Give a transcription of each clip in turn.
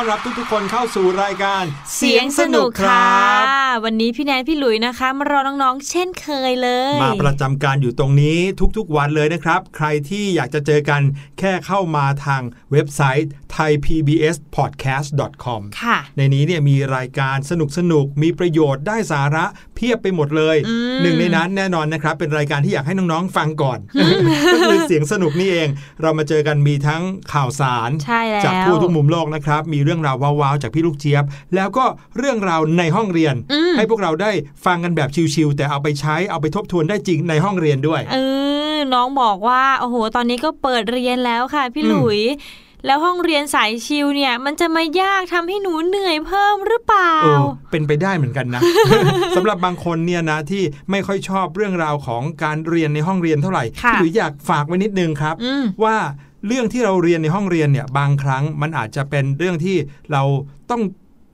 อนรับทุกๆคนเข้าสู่รายการ เสียงสนุกค่ะวันนี้พี่แนนพี่หลุยนะคะ มารอน้องๆ เช่นเคยเลย มาประจำการอยู่ตรงนี้ทุกๆวันเลยนะครับ ใครที่อยากจะเจอกันแค่เข้ามาทางเว็บไซต์ thaipbspodcast.com ค่ะในนี้เนี่ยมีรายการสนุกสนุกๆมีประโยชน์ได้สาระเพียบไปหมดเลยอืมหนึ่งในนั้นแน่นอนนะครับ เป็นรายการที่อยากให้น้องๆฟังก่อนก็คือเสียงสนุกนี่เอง เรามาเจอกันมีทั้งข่าวสารใช่แล้วจากทั่วทุกมุมโลกนะครับ มีเรื่องราวว้าวๆจากพี่ลูกเจี๊ยบ แล้วก็เรื่องราวในห้องเรียนอืมให้พวกเราได้ฟังกันแบบชิวๆแต่เอาไปใช้เอาไปทบทวนได้จริงในห้องเรียนด้วย เออน้องบอกว่าโอ้โหตอนนี้ก็เปิดเรียนแล้วค่ะพี่อืมหลุย แล้วห้องเรียนสายชิวเนี่ยมันจะมายากทำให้หนูเหนื่อยเพิ่มหรือเปล่าเออเป็นไปได้เหมือนกันนะสำหรับบางคนเนี่ยนะที่ไม่ค่อยชอบเรื่องราวของการเรียนในห้องเรียนเท่าไหร่ค่ะพี่หลุยอยากฝากไว้นิดนึงครับอืมว่าเรื่องที่เราเรียนในห้องเรียนเนี่ยบางครั้งมันอาจจะเป็นเรื่องที่เราต้อง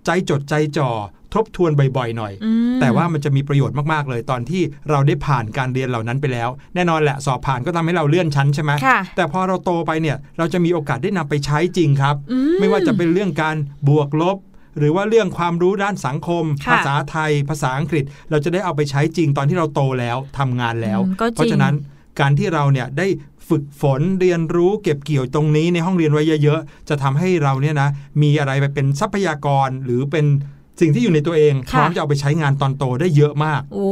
ใจจดใจจ่อ ทบทวนบ่อยๆหน่อยอืมแต่ว่ามันจะมีประโยชน์มากๆเลย ตอนที่เราได้ผ่านการเรียนเหล่านั้นไปแล้ว แน่นอนแหละสอบผ่านก็ทำให้เราเลื่อนชั้นใช่ไหมค่ะแต่พอเราโตไปเนี่ยเราจะมีโอกาสได้นำไปใช้จริงครับอืไม่ว่าจะเป็นเรื่องการบวกลบหรือว่าเรื่องความรู้ด้านสังคมค่ะภาษาไทย ภาษาอังกฤษ เราจะได้เอาไปใช้จริงตอนที่เราโตแล้วทำงานแล้วอืมก็จริงเพราะฉะนั้นการที่เราเนี่ยได้ฝึกฝนเรียนรู้เก็บเกี่ยวตรงนี้ในห้องเรียนไว้เยอะ ๆ จะทำให้เราเนี่ยนะมีอะไรไปเป็นทรัพยากรหรือเป็น สิ่งที่อยู่ในตัวเองพค่ะร้อมจะเอาไปใช้งานตอนโตได้เยอะมาก โอ้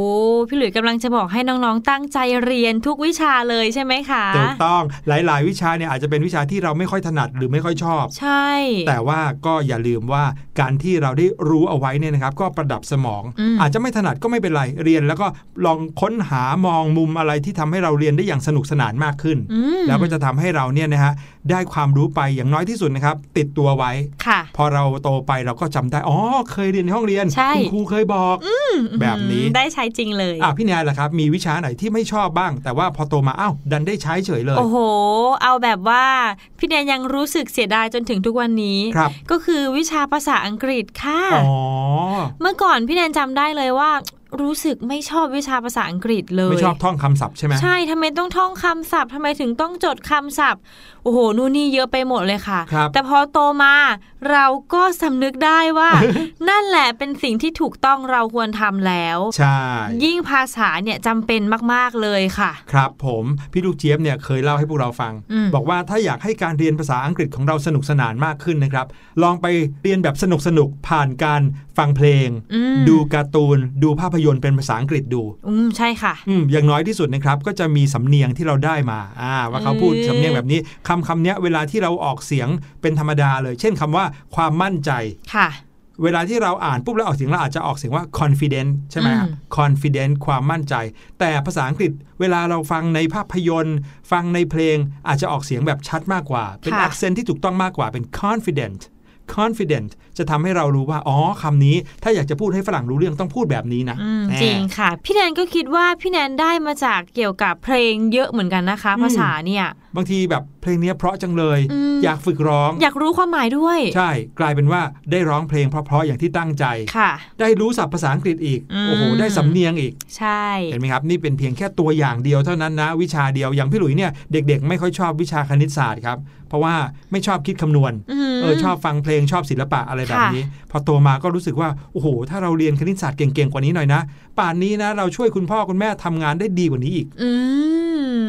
พี่หลุยกำลังจะบอกให้น้องๆ ตั้งใจเรียนทุกวิชาเลยใช่ไหมคะถูกต้องหลาย ๆ วิชาเนี่ยอาจจะเป็นวิชาที่เราไม่ค่อยถนัดหรือไม่ค่อยชอบ ใช่ แต่ว่าก็อย่าลืมว่าการที่เราได้รู้เอาไว้เนี่ยนะครับ ก็ประดับสมองอืมอาจจะไม่ถนัดก็ไม่เป็นไรเรียน แล้วก็ลองค้นหามองมุมอะไรที่ทำให้เราเรียนได้อย่างสนุกสนานมากขึ้นอืมแล้วก็จะทำให้เราเนี่ยนะฮะได้ความรู้ไปอย่างน้อยที่สุดนะครับติดตัวไว้ค่ะพอเราโตไปเราก็จำได้อ๋อเคยเรียนในห้องเรียนใช่คุณครูเคยบอกแบบนี้อืมได้ใช้จริงเลยอะพี่แนนล่ะครับ มีวิชาไหนที่ไม่ชอบบ้าง แต่ว่าพอโตมาอ้าวดันได้ใช้เฉยเลย โอ้โห เอาแบบว่าพี่แนนยังรู้สึกเสียดายจนถึงทุกวันนี้ครับก็คือวิชาภาษาอังกฤษค่ะอ๋อเมื่อก่อนพี่แนนจำได้เลยว่ารู้สึกไม่ชอบวิชาภาษาอังกฤษเลย ไม่ชอบท่องคำศัพท์ใช่ไหมใช่ทำไมต้องท่องคำศัพท์ทำไมถึงต้องจดคำศัพท์ โอ้โห นู่นนี่เยอะไปหมดเลยค่ะครับแต่พอโตมา เราก็สำนึกได้ว่า นั่นแหละเป็นสิ่งที่ถูกต้องเราควรทำแล้วใช่ยิ่งภาษาเนี่ยจำเป็นมากๆเลยค่ะ ครับผมพี่ลูกเจี๊ยบเนี่ยเคยเล่าให้พวกเราฟังอืมบอกว่าถ้าอยากให้การเรียนภาษาอังกฤษของเราสนุกสนานมากขึ้นนะครับ ลองไปเรียนแบบสนุกสนุกๆผ่านการฟังเพลงอืมดูการ์ตูน ดูภาพยนตร์เป็นภาษาอังกฤษดู อืมใช่ค่ะอืมอย่างน้อยที่สุดนะครับก็จะมีสำเนียงที่เราได้มาอ่าว่าเขาพูดอืมสำเนียงแบบนี้คำคำเนี้ยเวลาที่เราออกเสียงเป็นธรรมดาเลย เช่นคำว่าความมั่นใจค่ะ เวลาที่เราอ่านปุ๊บแล้วออกเสียงเราอาจจะออกเสียงว่า confident ใช่ไหมครับอืม confident ความมั่นใจ แต่ภาษาอังกฤษเวลาเราฟังในภาพยนตร์ ฟังในเพลงอาจจะออกเสียงแบบชัดมากกว่า เป็นค่ะ accent ที่ถูกต้องมากกว่าเป็น confident confident จะทำให้เรารู้ว่าอ๋อคำนี้ถ้าอยากจะพูดให้ฝรั่งรู้เรื่องต้องพูดแบบนี้นะอืมแน่จริงค่ะ พี่แนนก็คิดว่าพี่แนนได้มาจากเกี่ยวกับเพลงเยอะเหมือนกันนะคะอืมภาษาเนี่ยบางทีแบบเพลงเนี้ยเพราะจังเลยอืมอยากฝึกร้อง อยากรู้ความหมายด้วย ใช่ กลายเป็นว่าได้ร้องเพลงเพราะๆอย่างที่ตั้งใจค่ะ ได้รู้ศัพท์ภาษาอังกฤษอีกอืมโอ้โหได้สำเนียงอีก ใช่เห็นไหมครับนี่เป็นเพียงแค่ตัวอย่างเดียวเท่านั้นนะ วิชาเดียวอย่างพี่หลุยเนี่ยเด็กๆ ไม่ค่อยชอบวิชาคณิตศาสตร์ครับเพราะว่าไม่ชอบคิดคำนวณมเออชอบฟังเพลงชอบศิลปะอะไรแบบนี้ พอโตมาก็รู้สึกว่า โอ้โห ถ้าเราเรียนคณิตศาสตร์เก่งๆกว่านี้หน่อยนะ ป่านนี้นะ เราช่วยคุณพ่อคุณแม่ทำงานได้ดีกว่านี้อีก อื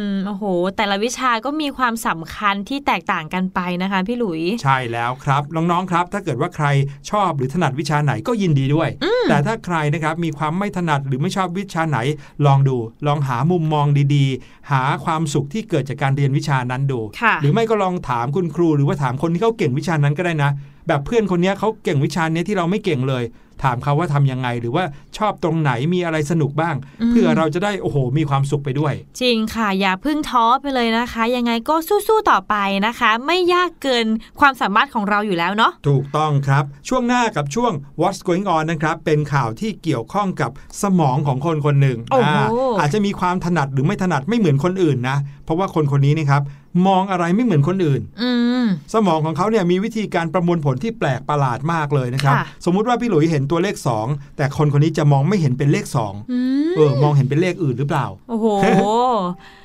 มโอ้โห แต่ละวิชาก็มีความสำคัญที่แตกต่างกันไปนะคะ พี่หลุย ใช่แล้วครับ น้องๆครับ ถ้าเกิดว่าใครชอบหรือถนัดวิชาไหนก็ยินดีด้วย แต่ถ้าใครนะครับมีความไม่ถนัดหรือไม่ชอบวิชาไหน ลองดูลองหามุมมองดีๆ หาความสุขที่เกิดจากการเรียนวิชานั้นดูค่ะหรือไม่ก็ลองถามคุณครูหรือว่าถามคนที่เขาเก่งวิชานั้นก็ได้นะ แบบเพื่อนคนเนี้ยเขาเก่งวิชาเนี้ยที่เราไม่เก่งเลย ถามเขาว่าทำยังไง หรือว่าชอบตรงไหนมีอะไรสนุกบ้างอืมเพื่อเราจะได้โอ้โห มีความสุขไปด้วย จริงค่ะ อย่าเพึ่งท้อไปเลยนะคะ ยังไงก็สู้ๆต่อไปนะคะ ไม่ยากเกินความสามารถของเราอยู่แล้วเนาะถูกต้องครับ ช่วงหน้ากับช่วง What's Going On นะครับเป็นข่าวที่เกี่ยวข้องกับสมองของคนคนหนึ่งโอ้โหาอาจจะมีความถนัดหรือไม่ถนัดไม่เหมือนคนอื่นนะ เพราะว่าคนคนนี้นะครับ มองอะไรไม่เหมือนคนอื่นอืมสมองของเขาเนี่ยมีวิธีการประมวลผลที่แปลกประหลาดมากเลยนะครับค่ะสมมุติว่าพี่หลุยเห็นตัวเลข 2 แต่คนคนนี้จะมองไม่เห็นเป็นเลข2อืมเออมองเห็นเป็นเลขอื่นหรือเปล่า โอ้โห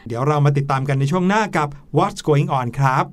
เดี๋ยวเรามาติดตามกันในช่วงหน้ากับ What's Going On ครับ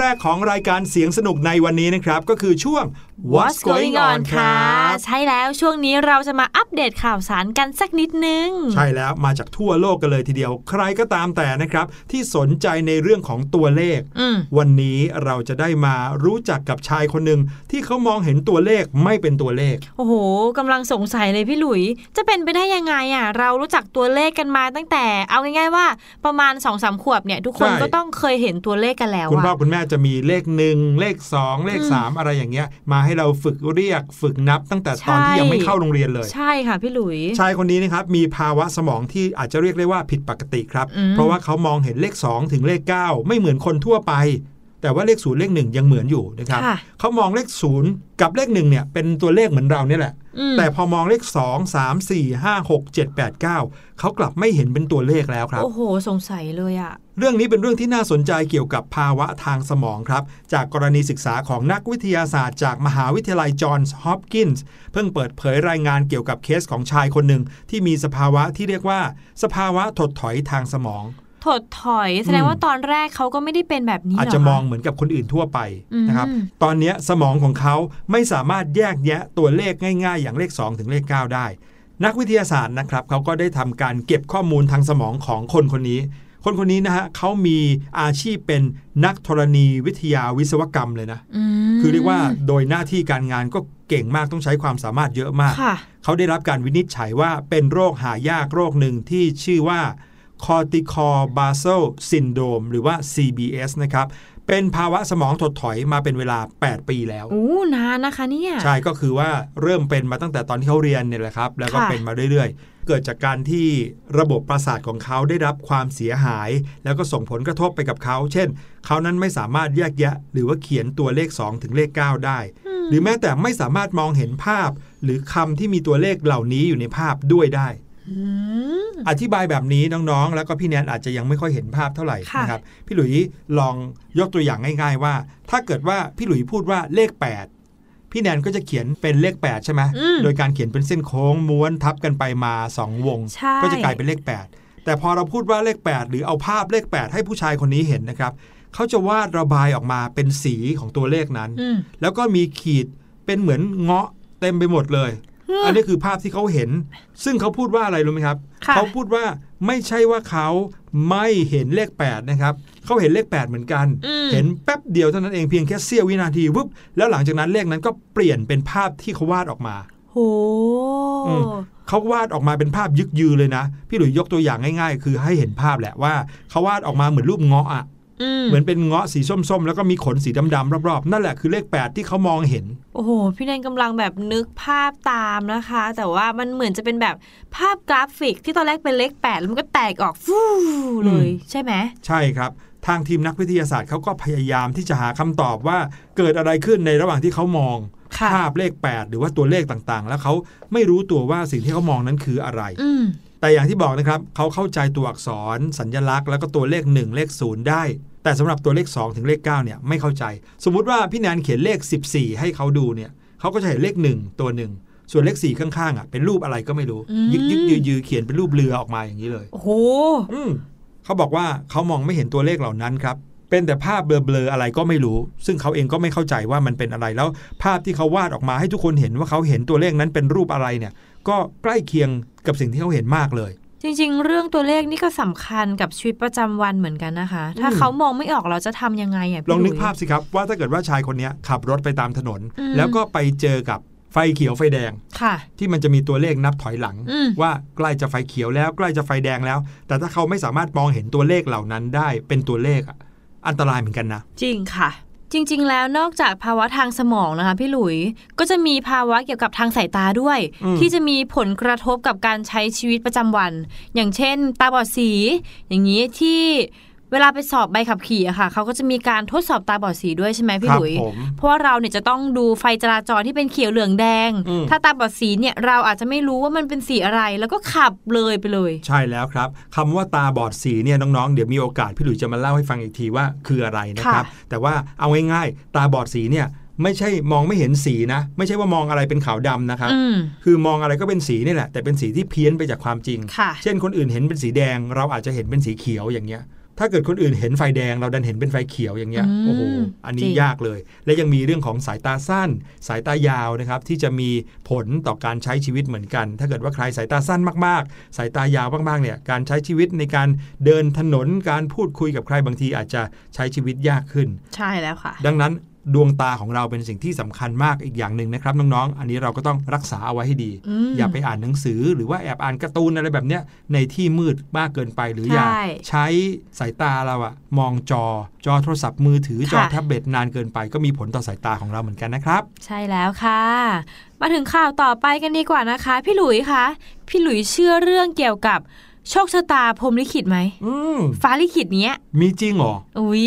แรกของรายการเสียงสนุกในวันนี้นะครับ ก็คือช่วง What's going on ค่ะ ใช่แล้วช่วงนี้เราจะมา เดตข่าวสารกันสักนิดนึง ใช่แล้วมาจากทั่วโลกกันเลยทีเดียว ใครก็ตามแต่นะครับ ที่สนใจในเรื่องของตัวเลขอืมวันนี้เราจะได้มารู้จักกับชายคนหนึ่งที่เขามองเห็นตัวเลขไม่เป็นตัวเลข โอ้โหกำลังสงสัยเลยพี่หลุย จะเป็นไปได้ยังไงอะ เรารู้จักตัวเลขกันมาตั้งแต่ เอาง่ายๆว่าประมาณ2อสขวบเนี่ย ทุกคนใช่ก็ต้องเคยเห็นตัวเลขกันแล้วคุณพ่ออะคุณแม่จะมีเลขหนึ่งเลขสองเลขอืมสามอะไรอย่างเงี้ย มาให้เราฝึกเรียกฝึกนับตั้งแต่ตอนที่ใช่ยังไม่เข้าโรงเรียนเลย ใช่ค่ะพี่หลุย ชายคนนี้นะครับมีภาวะสมองที่อาจจะเรียกได้ว่าผิดปกติครับอืมเพราะว่าเขามองเห็นเลข 2 ถึงเลข 9 ไม่เหมือนคนทั่วไป แต่ว่าเลขศูนย์เลขหนึ่งยังเหมือนอยู่นะครับค่ะเขามองเลขศูนย์กับเลขหนึ่งเนี่ยเป็นตัวเลขเหมือนเราเนี่ยแหละอืมแต่พอมองเลข 2 3 4 5 6 7 8 9 เขากลับไม่เห็นเป็นตัวเลขแล้วครับ โอ้โห สงสัยเลยอะ เรื่องนี้เป็นเรื่องที่น่าสนใจเกี่ยวกับภาวะทางสมองครับ จากกรณีศึกษาของนักวิทยาศาสตร์ จากมหาวิทยาลัยจอห์นส์ฮอปกินส์เพิ่งเปิดเผยรายงานเกี่ยวกับเคสของชายคนหนึ่ง ที่มีสภาวะที่เรียกว่า สภาวะถดถอยทางสมองถดถอยแสดงว่าตอนแรกเขาก็ไม่ได้เป็นแบบนี้อาจเหรจะอมองคะเหมือนกับคนอื่นทั่วไปอืมนะครับตอนเนี้ยสมองของเขาไม่สามารถแยกแยะตัวเลขง่ายๆ อย่างเลข 2 ถึงเลข 9 ได้ นักวิทยาศาสตร์นะครับเขาก็ได้ทำการเก็บข้อมูลทางสมองของคนคนนี้ คนคนนี้นะฮะเขามีอาชีพเป็นนักธรณีวิทยาวิศวกรรมเลยนะมคือเรียกว่าโดยหน้าที่การงานก็เก่งมากต้องใช้ความสามารถเยอะมากค่ะเขาได้รับการวินิจฉัยว่าเป็นโรคหายากโรคหนึ่งที่ชื่อว่า cortical basal syndrome หรือว่า CBS นะครับเป็นภาวะสมองถดถอยมาเป็นเวลา 8 ปีแล้ว โอ้ นานนะคะเนี่ย ใช่ ก็คือว่าเริ่มเป็นมาตั้งแต่ตอนที่เขาเรียนเนี่ยแหละครับ แล้วก็ค่ะเป็นมาเรื่อยๆ เกิดจากการที่ระบบประสาทของเขาได้รับความเสียหาย แล้วก็ส่งผลกระทบไปกับเขา เช่น เขานั้นไม่สามารถแยกแยะ หรือว่าเขียนตัวเลข 2 ถึงเลข 9 ได้ หรือแม้แต่ไม่สามารถมองเห็นภาพ หรือคำที่มีตัวเลขเหล่านี้อยู่ในภาพด้วยได้อืมอธิบายแบบนี้น้องๆ แล้วก็พี่แนนอาจจะยังไม่ค่อยเห็นภาพเท่าไหร่ค่ะนะครับ พี่หลุยลองยกตัวอย่างง่าย ๆ ว่า ถ้าเกิดว่าพี่หลุยพูดว่าเลข 8 พี่แนนก็จะเขียนเป็นเลข 8 ใช่ไหมอืมโดยการเขียนเป็นเส้นโค้งม้วนทับกันไปมา 2 วงใช่ก็จะกลายเป็นเลข 8 แต่พอเราพูดว่าเลข 8 หรือเอาภาพเลข 8 ให้ผู้ชายคนนี้เห็นนะครับเขาจะวาดระบายออกมาเป็นสีของตัวเลขนั้นอืมแล้วก็มีขีดเป็นเหมือนเงาะเต็มไปหมดเลยเฮ้ยอันนี้คือภาพที่เขาเห็น ซึ่งเขาพูดว่าอะไรรู้ไหมครับค่ะเขาพูดว่า ไม่ใช่ว่าเขาไม่เห็นเลข 8 นะครับ เขาเห็นเลข 8 เหมือนกันอืมเห็นแป๊บเดียวเท่านั้นเองเพียงแค่เสี้ยววินาทีวุบแล้วหลังจากนั้นเลขนั้นก็เปลี่ยนเป็นภาพที่เขาวาดออกมาโหอืมเขาวาดออกมาเป็นภาพยึกยือเลยนะ พี่หลุยยกตัวอย่างง่าย ๆ คือให้เห็นภาพแหละว่าเขาวาดออกมาเหมือนรูปเงาะอะอืม เหมือนเป็นเงาะสีส้มๆ แล้วก็มีขนสีดำๆรอบๆ นั่นแหละคือเลข 8 ที่เขามองเห็น โอ้โห พี่แนนกำลังแบบนึกภาพตามนะคะ แต่ว่ามันเหมือนจะเป็นแบบภาพกราฟิกที่ตอนแรกเป็นเลขแปดแล้วมันก็แตกออกฟูเลย ใช่ไหม ใช่ครับ ทางทีมนักวิทยาศาสตร์เขาก็พยายามที่จะหาคำตอบว่าเกิดอะไรขึ้นในระหว่างที่เขามองค่ะภาพเลข 8 หรือว่าตัวเลขต่างๆ แล้วเขาไม่รู้ตัวว่าสิ่งที่เขามองนั้นคืออะไรอืม แต่อย่างที่บอกนะครับเขาเข้าใจตัวอักษร สัญลักษณ์แล้วก็ตัวเลข 1 เลข 0 ได้ แต่สำหรับตัวเลข 2 ถึงเลข9เนี่ยไม่เข้าใจ สมมุติว่าพี่แนนเขียนเลข 14 ให้เขาดูเนี่ยเขาก็จะเห็นเลข 1 ตัวหนึ่งส่วนเลข4ข้างๆอะเป็นรูปอะไรก็ไม่รู้อืมยึกยึกยือยือเขียนเป็นรูปเรือออกมาอย่างนี้เลยโอ้โหอืมเขาบอกว่าเขามองไม่เห็นตัวเลขเหล่านั้นครับเป็นแต่ภาพเบลอๆอะไรก็ไม่รู้ ซึ่งเขาเองก็ไม่เข้าใจว่ามันเป็นอะไรแล้ว ภาพที่เขาวาดออกมาให้ทุกคนเห็นว่าเขาเห็นตัวเลขนั้นเป็นรูปอะไรเนี่ย ก็ใกล้เคียงกับสิ่งที่เขาเห็นมากเลย จริง ๆ เรื่องตัวเลขนี่ก็สำคัญกับชีวิตประจำวันเหมือนกันนะคะ ถ้าอืมเขามองไม่ออกเราจะทำยังไงอะพี่ลองนึกหยภาพสิครับว่าถ้าเกิดว่าชายคนเนี้ยขับรถไปตามถนนอืมแล้วก็ไปเจอกับไฟเขียวไฟแดงค่ะ ที่มันจะมีตัวเลขนับถอยหลังอืมว่าใกล้จะไฟเขียวแล้วใกล้จะไฟแดงแล้ว แต่ถ้าเขาไม่สามารถมองเห็นตัวเลขเหล่านั้นได้เป็นตัวเลขอะอันตรายเหมือนกันนะ จริงค่ะ จริง ๆ แล้วนอกจากภาวะทางสมองนะคะพี่หลุยก็จะมีภาวะเกี่ยวกับทางสายตาด้วยอืมที่จะมีผลกระทบกับการใช้ชีวิตประจำวัน อย่างเช่น ตาบอดสี อย่างนี้ที่ เวลาไปสอบใบขับขี่อะค่ะเขาก็จะมีการทดสอบตาบอดสีด้วยใช่ไหมพี่ครัหลุยผมเพราะว่าเราเนี่ยจะต้องดูไฟจราจรที่เป็นเขียวเหลืองแดงอืมถ้าตาบอดสีเนี่ยเราอาจจะไม่รู้ว่ามันเป็นสีอะไร แล้วก็ขับเลยไปเลย ใช่แล้วครับคำว่าตาบอดสีเนี่ยน้องๆ เดี๋ยวมีโอกาสพี่หลุยจะมาเล่าให้ฟังอีกทีว่าคืออะไรนะครับค่ะแต่ว่าเอาง่ายๆตาบอดสีเนี่ยไม่ใช่มองไม่เห็นสีนะ ไม่ใช่ว่ามองอะไรเป็นขาวดำนะครับอืมคือมองอะไรก็เป็นสีนี่แหละ แต่เป็นสีที่เพี้ยนไปจากความจริงค่ะเช่นคนอื่นเห็นเป็นสีแดง เราอาจจะเห็นเป็นสีเขียวอย่างเงี้ย ถ้าเกิดคนอื่นเห็นไฟแดง เราดันเห็นเป็นไฟเขียวอย่างเงี้ยอืมโอ้โหอันนี้จริงยากเลย และยังมีเรื่องของสายตาสั้น สายตายาวนะครับที่จะมีผลต่อการใช้ชีวิตเหมือนกัน ถ้าเกิดว่าใครสายตาสั้นมากๆ สายตายาวมากๆเนี่ยการใช้ชีวิตในการเดินถนนการพูดคุยกับใครบางทีอาจจะใช้ชีวิตยากขึ้น ใช่แล้วค่ะ ดังนั้น ดวงตาของเราเป็นสิ่งที่สำคัญมากอีกอย่างหนึ่งนะครับน้องๆ อันนี้เราก็ต้องรักษาเอาไว้ให้ดีอืมอย่าไปอ่านหนังสือหรือว่าแอบอ่านการ์ตูนอะไรแบบเนี้ยในที่มืดมากเกินไปหรืออย่าใช่ใช้สายตาเราอะมองจอจอโทรศัพท์มือถือจอค่ะแท็บเล็ตนานเกินไป ก็มีผลต่อสายตาของเราเหมือนกันนะครับ ใช่แล้วค่ะ มาถึงข่าวต่อไปกันดีกว่านะคะ พี่หลุยคะพี่หลุยเชื่อเรื่องเกี่ยวกับ โชคชะตาพรหมลิขิตไหมอืมฟ้าลิขิตเนี้ย มีจริงเหรอ อุ้ย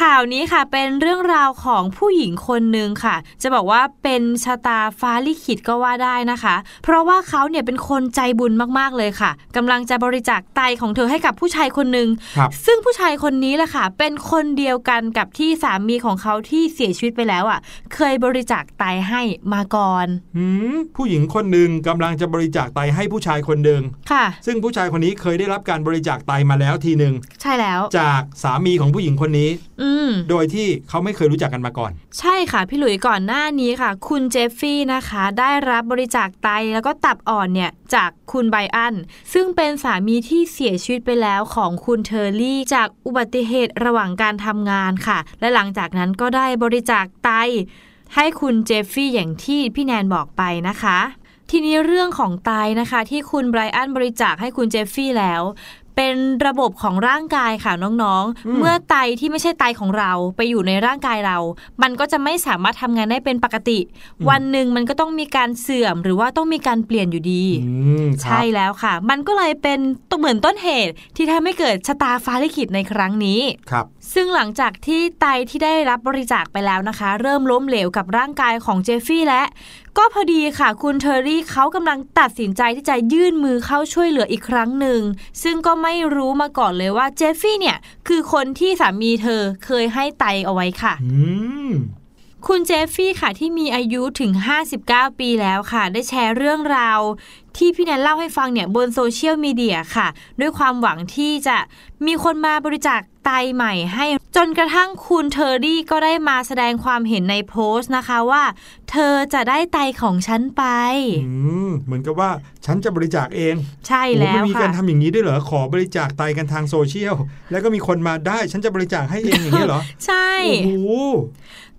ข่าวนี้ค่ะเป็นเรื่องราวของผู้หญิงคนหนึ่งค่ะ จะบอกว่าเป็นชะตาฟ้าลิขิตก็ว่าได้นะคะ เพราะว่าเขาเนี่ยเป็นคนใจบุญมากๆเลยค่ะกำลังจะบริจาคไตของเธอให้กับผู้ชายคนหนึ่งครับซึ่งผู้ชายคนนี้แหละค่ะ เป็นคนเดียวกันกับที่สามีของเขาที่เสียชีวิตไปแล้วอะ เคยบริจาคไตให้มาก่อนหืมผู้หญิงคนหนึ่งกำลังจะบริจาคไตให้ผู้ชายคนหนึ่งค่ะ ซึ่งผู้ชายคนนี้เคยได้รับการบริจาคไตมาแล้วทีหนึ่งใช่แล้ว จากสามีของผู้หญิงคนนี้ อืมโดยที่เขาไม่เคยรู้จักกันมาก่อน ใช่ค่ะ พี่หลุยก่อนหน้านี้ค่ะ คุณเจฟฟี่นะคะ ได้รับบริจาคไตแล้วก็ตับอ่อนเนี่ยจากคุณไบอัน ซึ่งเป็นสามีที่เสียชีวิตไปแล้วของคุณเทอร์รี่ จากอุบัติเหตุระหว่างการทำงานค่ะ และหลังจากนั้นก็ได้บริจาคไตให้คุณเจฟฟี่อย่างที่พี่แนนบอกไปนะคะ ทีนี้เรื่องของไตนะคะ ที่คุณไบรอันบริจาคให้คุณเจฟฟี่แล้ว เป็นระบบของร่างกายค่ะน้องอืมๆเมื่อไตที่ไม่ใช่ไตของเราไปอยู่ในร่างกายเรา มันก็จะไม่สามารถทำงานได้เป็นปกติ วันหนึ่งมันก็ต้องมีการเสื่อมหรือว่าต้องมีการเปลี่ยนอยู่ดีอืมครับใช่แล้วค่ะ มันก็เลยเป็นตัวเหมือนต้นเหตุ ที่ทำให้เกิดชะตาฟ้าลิขิตในครั้งนี้ครับ ซึ่งหลังจากที่ไตที่ได้รับบริจาคไปแล้วนะคะ เริ่มล้มเหลวกับร่างกายของเจฟฟี่และก็พอดีค่ะ คุณเทอร์รี่เขากำลังตัดสินใจที่จะยื่นมือเข้าช่วยเหลืออีกครั้งหนึ่ง ซึ่งก็ไม่รู้มาก่อนเลยว่าเจฟฟี่เนี่ย คือคนที่สามีเธอเคยให้ไตเอาไว้ค่ะอืมคุณเจฟฟี่ค่ะที่มีอายุถึง 59 ปีแล้วค่ะ ได้แชร์เรื่องราว ที่พี่แนนเล่าให้ฟังเนี่ยบนโซเชียลมีเดียค่ะ ด้วยความหวังที่จะมีคนมาบริจาค ไตใหม่ให้ จนกระทั่งคุณเทอร์รี่ก็ได้มาแสดงความเห็นในโพสต์นะคะว่า เธอจะได้ไตของฉันไปอืมเหมือนกับว่าฉันจะบริจาคเอง ใช่โอ้แล้วมันมีค่ะการทำอย่างนี้ด้วยเหรอขอบริจาคไตกันทางโซเชียล แล้วก็มีคนมาได้ฉันจะบริจาคให้เองอย่างนี้เหรอ ใช่โอ้โห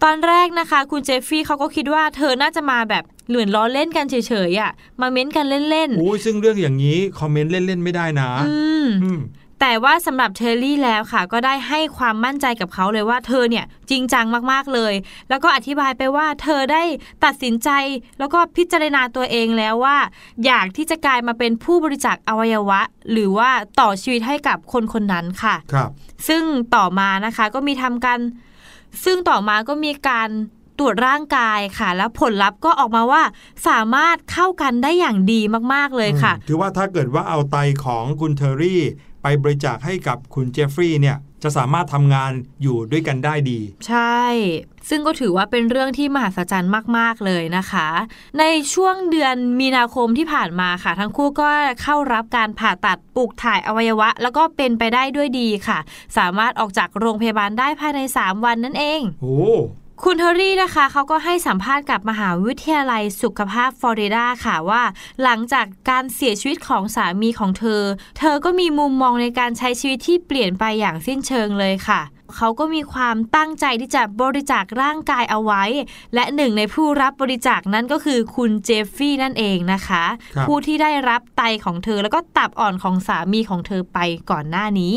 ตอนแรกนะคะ คุณเจฟฟี่เขาก็คิดว่าเธอน่าจะมาแบบเหลือนล้อเล่นกันเฉยๆอะมาเม้นกันเล่นโอ้ยซึ่งเรื่องอย่างนี้คอมเมนต์เล่นๆไม่ได้นะๆอืมอืม แต่ว่าสำหรับเทอร์รี่แล้วค่ะ ก็ได้ให้ความมั่นใจกับเขาเลยว่าเธอเนี่ยจริงจังมากๆเลย แล้วก็อธิบายไปว่าเธอได้ตัดสินใจ แล้วก็พิจารณาตัวเองแล้วว่า อยากที่จะกลายมาเป็นผู้บริจาคอวัยวะ หรือว่าต่อชีวิตให้กับคนคนนั้นค่ะครับ ซึ่งต่อมานะคะก็มีทำกัน ซึ่งต่อมาก็มีการตรวจร่างกายค่ะ แล้วผลลัพธ์ก็ออกมาว่าสามารถเข้ากันได้อย่างดีมากๆเลยค่ะอืมคือว่าถ้าเกิดว่าเอาไตของคุณเทอร์รี่ ไปบริจาคให้กับคุณเจฟฟรีย์เนี่ยจะสามารถทำงานอยู่ด้วยกันได้ดี ใช่ ซึ่งก็ถือว่าเป็นเรื่องที่มหัศจรรย์มาก ๆ เลยนะคะ ในช่วงเดือนมีนาคมที่ผ่านมาค่ะ ทั้งคู่ก็เข้ารับการผ่าตัดปลูกถ่ายอวัยวะ แล้วก็เป็นไปได้ด้วยดีค่ะ สามารถออกจากโรงพยาบาลได้ภายใน 3 วันนั่นเอง โอ้ คุณเทอรี่นะคะเขาก็ให้สัมภาษณ์กับมหาวิทยาลัยสุขภาพฟลอริดาค่ะว่า หลังจากการเสียชีวิตของสามีของเธอ เธอก็มีมุมมองในการใช้ชีวิตที่เปลี่ยนไปอย่างสิ้นเชิงเลยค่ะเขาก็มีความตั้งใจที่จะบริจาคร่างกายเอาไว้ และหนึ่งในผู้รับบริจาคนั้นก็คือคุณเจฟฟี่นั่นเองนะคะครับผู้ที่ได้รับไตของเธอแล้วก็ตับอ่อนของสามีของเธอไปก่อนหน้านี้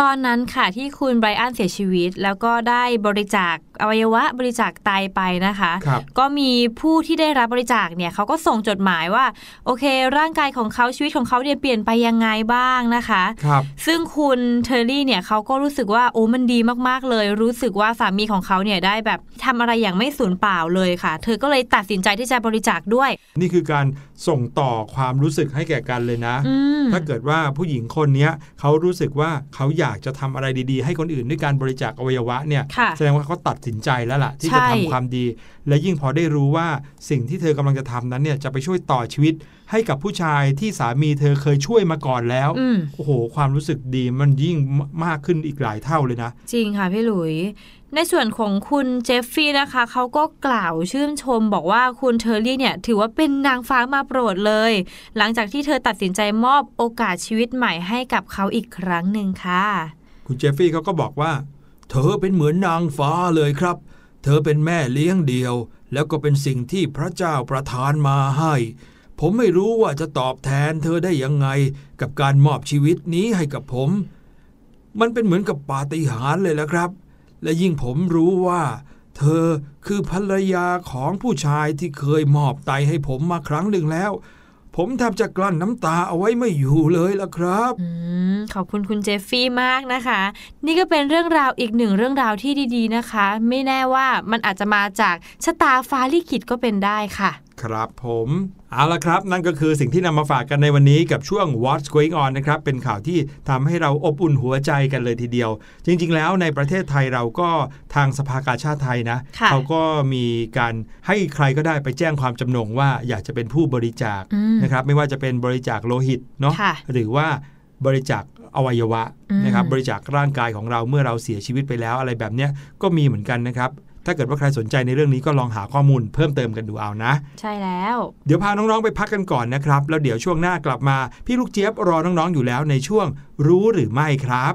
ตอนนั้นค่ะที่คุณไบรอันเสียชีวิต แล้วก็ได้บริจาคอวัยวะบริจาคไตไปนะคะครับก็มีผู้ที่ได้รับบริจาคเนี่ยเขาก็ส่งจดหมายว่า โอเค ร่างกายของเขาชีวิตของเขาเนี่ยเปลี่ยนไปยังไงบ้างนะคะครับซึ่งคุณเทอร์รี่เนี่ยเขาก็รู้สึกว่าโอ้มันดีมากๆเลย รู้สึกว่าสามีของเขาเนี่ยได้แบบทำอะไรอย่างไม่สูญเปล่าเลยค่ะ เธอก็เลยตัดสินใจที่จะบริจาคด้วย นี่คือการส่งต่อความรู้สึกให้แก่กันเลยนะอืมถ้าเกิดว่าผู้หญิงคนเนี้ยเขารู้สึกว่าเขาอยากจะทำอะไรดีๆ ให้คนอื่นด้วยการบริจาคอวัยวะเนี่ยค่ะแสดงว่าเขาตัดสินใจแล้วล่ะ ที่ใช่จะทำความดี และยิ่งพอได้รู้ว่าสิ่งที่เธอกำลังจะทำนั้นเนี่ยจะไปช่วยต่อชีวิตให้กับผู้ชายที่สามีเธอเคยช่วยมาก่อนแล้วอืมโอ้โห ความรู้สึกดีมันยิ่งมากขึ้นอีกหลายเท่าเลยนะ จริงค่ะพี่หลุย ในส่วนของคุณเจฟฟี่นะคะเขาก็กล่าวชื่นชมบอกว่าคุณเทอร์รี่เนี่ยถือว่าเป็นนางฟ้ามาโปรดเลย หลังจากที่เธอตัดสินใจมอบโอกาสชีวิตใหม่ให้กับเขาอีกครั้งหนึ่งค่ะ คุณเจฟฟี่เขาก็บอกว่า เธอเป็นเหมือนนางฟ้าเลยครับ เธอเป็นแม่เลี้ยงเดียว แล้วก็เป็นสิ่งที่พระเจ้าประทานมาให้ ผมไม่รู้ว่าจะตอบแทนเธอได้ยังไง กับการมอบชีวิตนี้ให้กับผม มันเป็นเหมือนกับปาฏิหาริย์เลยละครับ และยิ่งผมรู้ว่า เธอคือภรรยาของผู้ชายที่เคยมอบไตให้ผมมาครั้งหนึ่งแล้ว ผมแทบจะกลั้นน้ำตาเอาไว้ไม่อยู่เลยละครับอขอบคุณคุณเจฟฟี่มากนะคะ นี่ก็เป็นเรื่องราวอีกหนึ่งเรื่องราวที่ดีๆนะคะ ไม่แน่ว่ามันอาจจะมาจากชะตาฟ้าลิขิตก็เป็นได้ค่ะ ครับผมเอาละครับ นั่นก็คือสิ่งที่นำมาฝากกันในวันนี้กับช่วง What's Going On นะครับ เป็นข่าวที่ทำให้เราอบอุ่นหัวใจกันเลยทีเดียว จริง ๆ แล้วในประเทศไทยเราก็ทางสภากาชาติไทยนะค่ะเขาก็มีการให้ใครก็ได้ไปแจ้งความจำนงว่าอยากจะเป็นผู้บริจาคอืมนะครับ ไม่ว่าจะเป็นบริจาคโลหิตเนาะค่ะหรือว่าบริจาคอวัยวะอืมนะครับ บริจาคร่างกายของเราเมื่อเราเสียชีวิตไปแล้วอะไรแบบเนี้ยก็มีเหมือนกันนะครับ ถ้าเกิดว่าใครสนใจในเรื่องนี้ก็ลองหาข้อมูลเพิ่มเติมกันดูเอานะ ใช่แล้ว เดี๋ยวพาน้องๆไปพักกันก่อนนะครับ แล้วเดี๋ยวช่วงหน้ากลับมา พี่ลูกเจี๊ยบรอน้องๆอยู่แล้วในช่วงรู้หรือไม่ครับ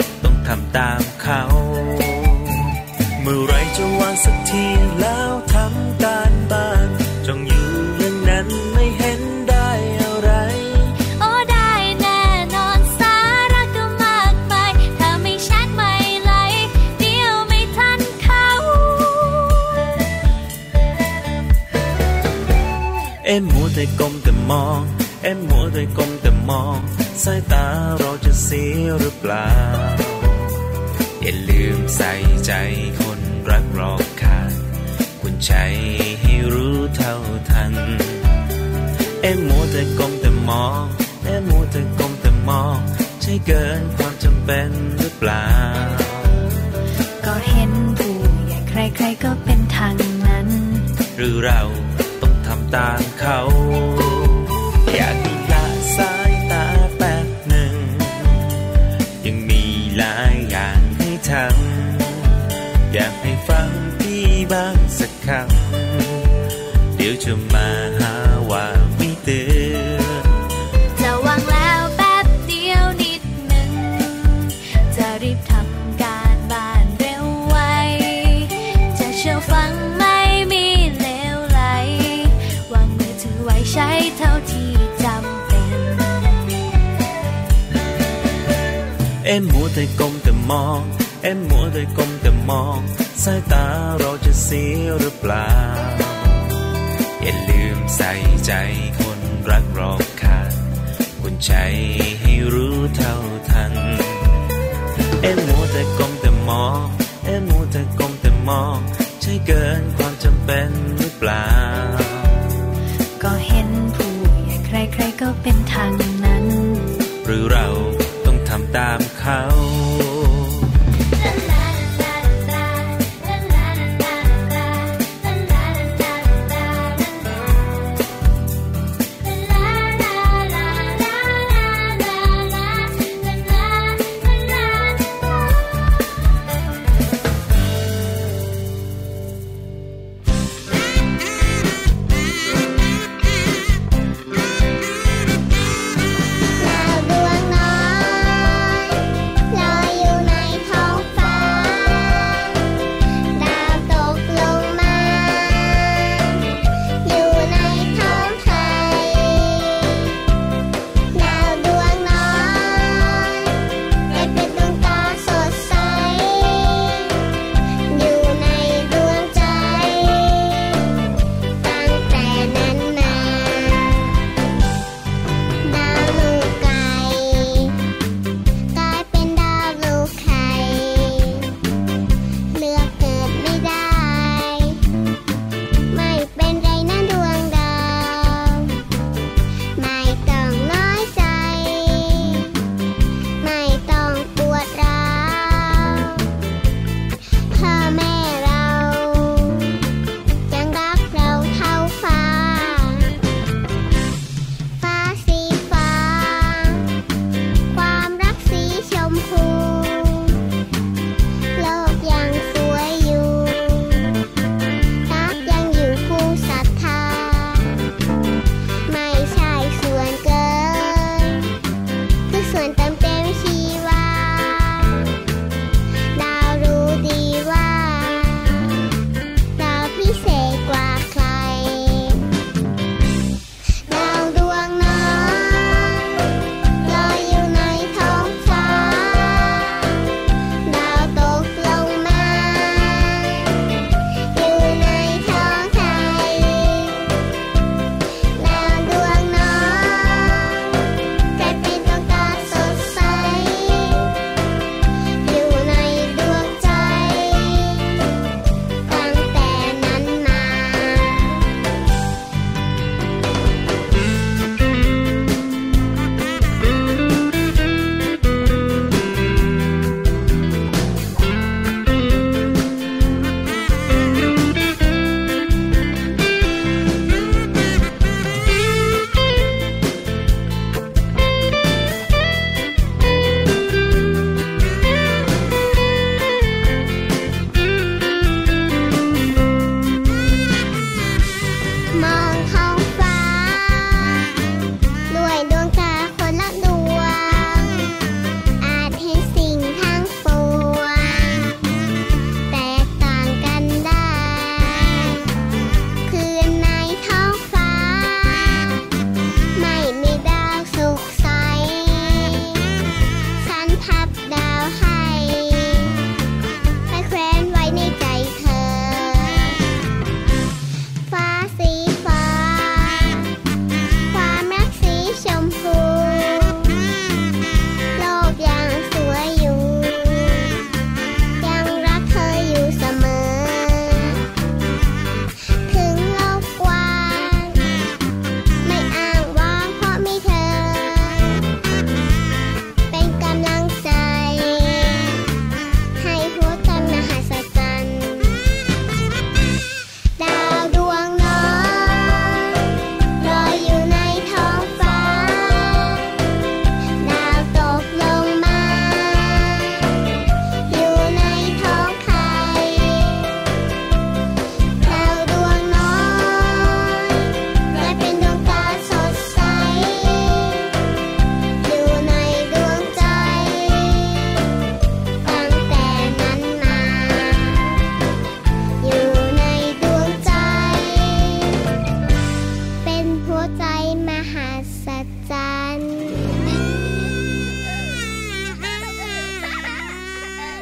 ทำตามเขา เมื่อไรจะวางสักทีแล้วทำการบ้านจงอยู่อย่างนั้นไม่เห็นได้อะไร โอ้ได้แน่นอนสาระก็มากมายถ้าไม่ชัดไม่ไหลเดียวไม่ทันเขา เอ็มมัวแต่ก้มแต่มอง เอ็มมัวแต่ก้มแต่มองสายตาเราจะเสียหรือเปล่าอย่าลืม ใส่ใจคนรักรอบค่างคุณใจให้รู้เท่าทัน เอ็มมัวแต่ก้มแต่มองเอ็มมัวแต่ก้มแต่มอง ใช่เกินความจำเป็นหรือเปล่า ก็เห็นผู้ใหญ่ใครๆก็เป็นทางนั้น หรือเราต้องทำตามเขา มอง เอ็มมัวแต่ก้มแต่มอง สายตาเราจะเสียหรือเปล่า อย่าลืมใส่ใจคนรักรอบคางคุณใจให้รู้เท่าทัน เอ็มมัวแต่ก้มแต่มอง เอ็มมัวแต่ก้มแต่มอง ใช่เกินความจำเป็นหรือเปล่า ก็เห็นผู้ใหญ่ใครๆก็เป็นทาง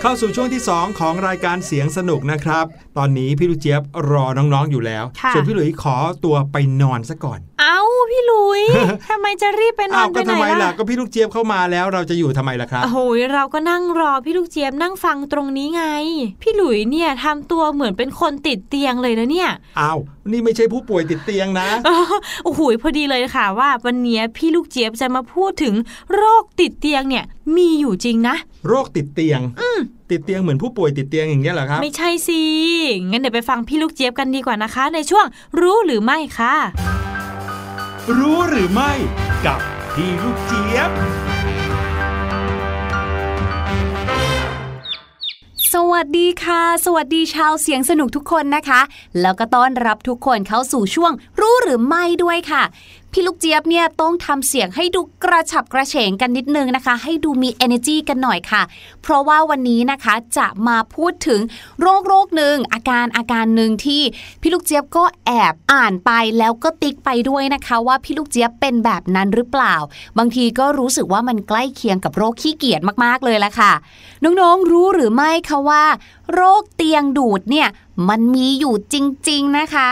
เข้าสู่ช่วงที่ 2 ของรายการเสียงสนุกนะครับ ตอนนี้พี่ลูกเจี๊ยบรอน้องๆอยู่แล้วค่ะส่วนพี่หลุยขอตัวไปนอนซะก่อน เอ้า พี่หลุยทำไมจะรีบไปนออ้าวนไปก็ไหนทำไมล่ะล่ะก็พี่ลูกเจี๊ยบเข้ามาแล้วเราจะอยู่ทำไมล่ะครับโอ้โหเราก็นั่งรอพี่ลูกเจี๊ยบนั่งฟังตรงนี้ไง พี่หลุยเนี่ยทำตัวเหมือนเป็นคนติดเตียงเลยนะเนี่ยอ้าวนี่ไม่ใช่ผู้ป่วยติดเตียงนะโอ้โหพอดีเลยค่ะว่าวันนี้พี่ลูกเจี๊ยบจะมาพูดถึงโรคติดเตียงเนี่ยมีอยู่จริงนะ โรคติดเตียงติดเตียงเหมือนผู้ป่วยติดเตียงอย่างเงี้ยเหรอครับ ไม่ใช่สิงั้นเดี๋ยวไปฟังพี่ลูกเจี๊ยบกันดีกว่านะคะ ในช่วงรู้หรือไม่ค่ะ รู้หรือไม่กับพี่ลูกเจี๊ยบ สวัสดีค่ะ สวัสดีชาวเสียงสนุกทุกคนนะคะ แล้วก็ต้อนรับทุกคนเข้าสู่ช่วงรู้หรือไม่ด้วยค่ะ พี่ลูกเจี๊ยบเนี่ยต้องทำเสียงให้ดูกระฉับกระเฉงกันนิดนึงนะคะ ให้ดูมี energy กันหน่อยค่ะ เพราะว่าวันนี้นะคะจะมาพูดถึงโรคโรคหนึ่งอาการอาการหนึ่งที่พี่ลูกเจี๊ยบก็แอบอ่านไปแล้วก็ติ๊กไปด้วยนะคะ ว่าพี่ลูกเจี๊ยบเป็นแบบนั้นหรือเปล่า บางทีก็รู้สึกว่ามันใกล้เคียงกับโรคขี้เกียจมากๆเลยละค่ะ น้องๆรู้หรือไม่คะว่า โรคเตียงดูดเนี่ยมันมีอยู่จริง ๆ นะคะ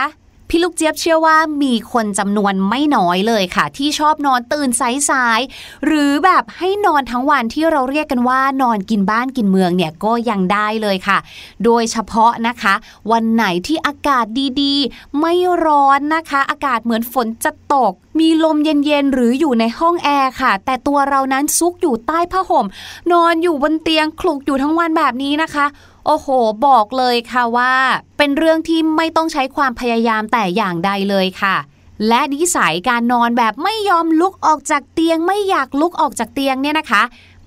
พี่ลูกเจี๊ยบเชื่อว่ามีคนจำนวนไม่น้อยเลยค่ะ ที่ชอบนอนตื่นสายๆหรือแบบให้นอนทั้งวันที่เราเรียกกันว่านอนกินบ้านกินเมืองเนี่ยก็ยังได้เลยค่ะ โดยเฉพาะนะคะ วันไหนที่อากาศดีๆ ไม่ร้อนนะคะ อากาศเหมือนฝนจะตก มีลมเย็นๆหรืออยู่ในห้องแอร์ค่ะ แต่ตัวเรานั้นซุกอยู่ใต้ผ้าห่ม นอนอยู่บนเตียงคลุกอยู่ทั้งวันแบบนี้นะคะ โอ้โห บอกเลยค่ะว่า เป็นเรื่องที่ไม่ต้องใช้ความพยายามแต่อย่างใดเลยค่ะ และนิสัยการนอนแบบไม่ยอมลุกออกจากเตียง ไม่อยากลุกออกจากเตียงเนี่ยนะคะ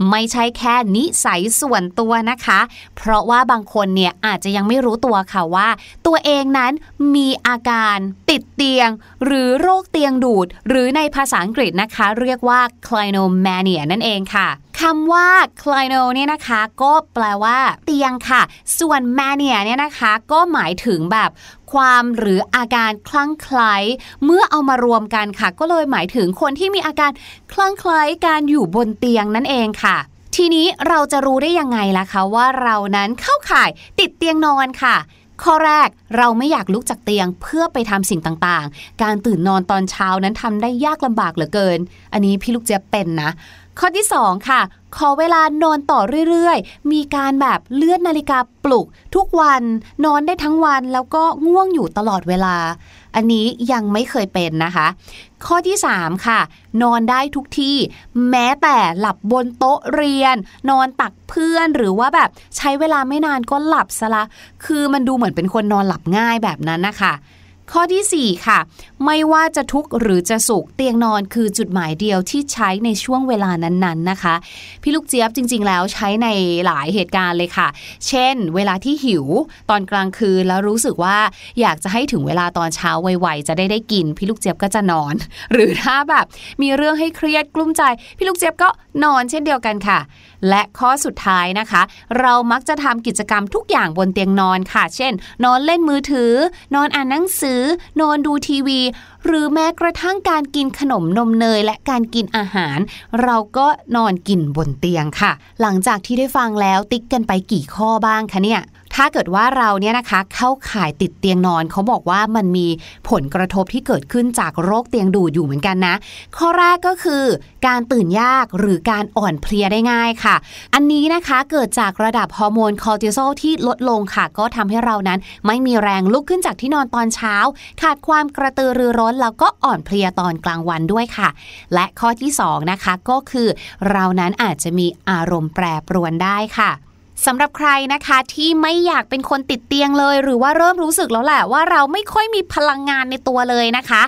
ไม่ใช่แค่นิสัยส่วนตัวนะคะ เพราะว่าบางคนเนี่ยอาจจะยังไม่รู้ตัวค่ะว่า ตัวเองนั้นมีอาการติดเตียง หรือโรคเตียงดูด หรือในภาษาอังกฤษนะคะ เรียกว่า clinomania นั่นเองค่ะคำว่า clino เนี่ยนะคะ ก็แปลว่า เตียงค่ะ ส่วน mania เนี่ยนะคะ ก็หมายถึงแบบ ความหรืออาการคลั่งไคล้เมื่อเอามารวมกันค่ะ ก็เลยหมายถึงคนที่มีอาการคลั่งไคล้การอยู่บนเตียงนั่นเองค่ะทีนี้เราจะรู้ได้ยังไงล่ะคะว่าเรานั้นเข้าข่ายติดเตียงนอนค่ะ ข้อแรกเราไม่อยากลุกจากเตียงเพื่อไปทำสิ่งต่างๆ การตื่นนอนตอนเช้านั้นทำได้ยากลำบากเหลือเกิน อันนี้พี่ลูกเจี๊ยบเป็นนะ ข้อที่ 2 ค่ะ ขอเวลานอนต่อเรื่อยๆ มีการแบบเลื่อนนาฬิกาปลุก ทุกวันนอนได้ทั้งวันแล้วก็ง่วงอยู่ตลอดเวลา อันนี้ยังไม่เคยเป็นนะคะ ข้อที่ 3 ค่ะ นอนได้ทุกที่ แม้แต่หลับบนโต๊ะเรียน นอนตักเพื่อนหรือว่าแบบใช้เวลาไม่นานก็หลับซะละ คือมันดูเหมือนเป็นคนนอนหลับง่ายแบบนั้นนะคะ ข้อทีสี่ 4 ค่ะ ไม่ว่าจะทุกข์หรือจะสุขเตียงนอนคือจุดหมายเดียวที่ใช้ในช่วงเวลานั้นๆนะคะ พี่ลูกเจี๊ยบจริง ๆ แล้วใช้ในหลายเหตุการณ์เลยค่ะ เช่น เวลาที่หิวตอนกลางคืนแล้วรู้สึกว่าอยากจะให้ถึงเวลาตอนเช้าไวๆจะได้ได้กิน พี่ลูกเจี๊ยบก็จะนอน หรือถ้าแบบมีเรื่องให้เครียดกลุ้มใจ พี่ลูกเจี๊ยบก็นอนเช่นเดียวกันค่ะ และข้อสุดท้ายนะคะ เรามักจะทำกิจกรรมทุกอย่างบนเตียงนอนค่ะ เช่น นอนเล่นมือถือ นอนอ่านหนังสือนอนดูทีวี หรือแม้กระทั่งการกินขนมนมเนยและการกินอาหาร เราก็นอนกินบนเตียงค่ะ หลังจากที่ได้ฟังแล้วติ๊กกันไปกี่ข้อบ้างคะเนี่ย ถ้าเกิดว่าเราเนี่ยนะคะเข้าข่ายติดเตียงนอนเขาบอกว่ามันมีผลกระทบที่เกิดขึ้นจากโรคเตียงดูดอยู่เหมือนกันนะ ข้อแรกก็คือ การตื่นยากหรือการอ่อนเพลียได้ง่ายค่ะ อันนี้นะคะเกิดจากระดับฮอร์โมนคอร์ติซอลที่ลดลงค่ะ ก็ทำให้เรานั้นไม่มีแรงลุกขึ้นจากที่นอนตอนเช้า ขาดความกระตือรือร้นแล้วก็อ่อนเพลียตอนกลางวันด้วยค่ะ และข้อที่สองนะคะก็คือ เรานั้นอาจจะมีอารมณ์แปรปรวนได้ค่ะ สำหรับใครนะคะที่ไม่อยากเป็นคนติดเตียงเลย หรือว่าเริ่มรู้สึกแล้วแหละว่าเราไม่ค่อยมีพลังงานในตัวเลยนะคะ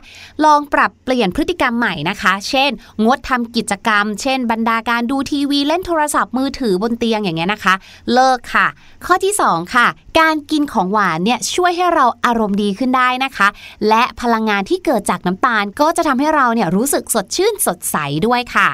ลองปรับเปลี่ยนพฤติกรรมใหม่นะคะ เช่น งดทำกิจกรรม เช่น บรรดาการดูทีวีเล่นโทรศัพท์มือถือบนเตียงอย่างเงี้ยนะคะ เลิกค่ะ ข้อที่ 2 ค่ะ การกินของหวานเนี่ยช่วยให้เราอารมณ์ดีขึ้นได้นะคะ และพลังงานที่เกิดจากน้ำตาลก็จะทำให้เราเนี่ยรู้สึกสดชื่นสดใสด้วยค่ะ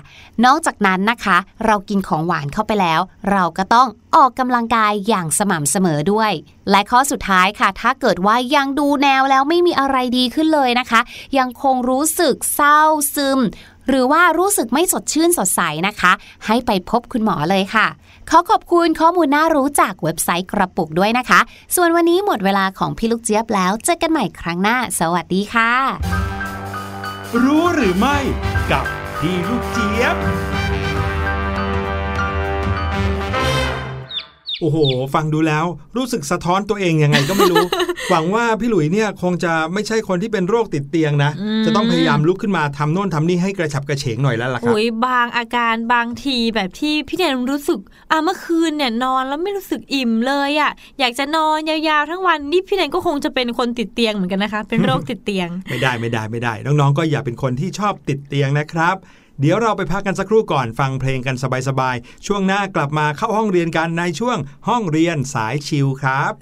นอกจากนั้นนะคะ เรากินของหวานเข้าไปแล้ว เราก็ต้องออกกำลังกายอย่างสม่ำเสมอด้วย และข้อสุดท้ายค่ะ ถ้าเกิดว่ายังดูแนวแล้วไม่มีอะไรดีขึ้นเลยนะคะ ยังคงรู้สึกเศร้าซึม หรือว่ารู้สึกไม่สดชื่นสดใสนะคะ ให้ไปพบคุณหมอเลยค่ะ ขอขอบคุณข้อมูลน่ารู้จากเว็บไซต์กระปุกด้วยนะคะ ส่วนวันนี้หมดเวลาของพี่ลูกเจี๊ยบแล้ว เจอกันใหม่ครั้งหน้า สวัสดีค่ะ รู้หรือไม่กับ พี่ลูกเจี๊ยบ โอ้โห ฟังดูแล้วรู้สึกสะท้อนตัวเองยังไงก็ไม่รู้ หวังว่าพี่หลุยเนี่ยคงจะไม่ใช่คนที่เป็นโรคติดเตียงนะอืมจะต้องพยายามลุกขึ้นมาทำโน่นทำนี่ให้กระฉับกระเฉงหน่อยแล้วล่ะครับอุ้ยบางอาการบางทีแบบที่พี่แนนรู้สึกอะเมื่อคืนเนี่ยนอนแล้วไม่รู้สึกอิ่มเลยอะอยากจะนอนยาวๆทั้งวันนี่พี่แนนก็คงจะเป็นคนติดเตียงเหมือนกันนะคะ เป็นโรคติดเตียง ไม่ได้ไม่ได้ไม่ได้ น้องๆ ก็อย่าเป็นคนที่ชอบติดเตียงนะครับเดี๋ยวเราไปพักกันสักครู่ก่อนฟังเพลงกันสบายๆ ช่วงหน้ากลับมาเข้าห้องเรียนกันในช่วงห้องเรียนสายชิลครับ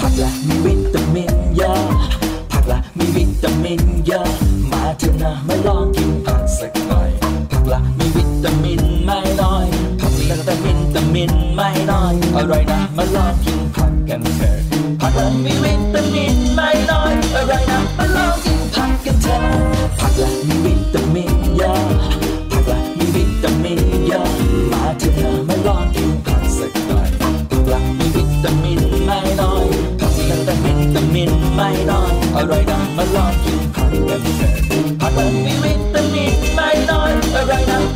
ผักละมีวิตามินเยอะผักละมีวิตามินเยอะมาเถอะนะมาลองกินผักสักหน่อยผักละมีวิตามินไม่น้อยผักละแต่วิตามินไม่น้อยอร่อยนะมาลองกินผักกันเถอะผักละมีวิตามินไม่น้อยอร่อยนะมาลองกินผักกันเถอะผักละ น้อยอร่อยนะมาลองกินผักกันเถอะผักละมีวิตามินไม่น้อยอร่อยนะมาลอง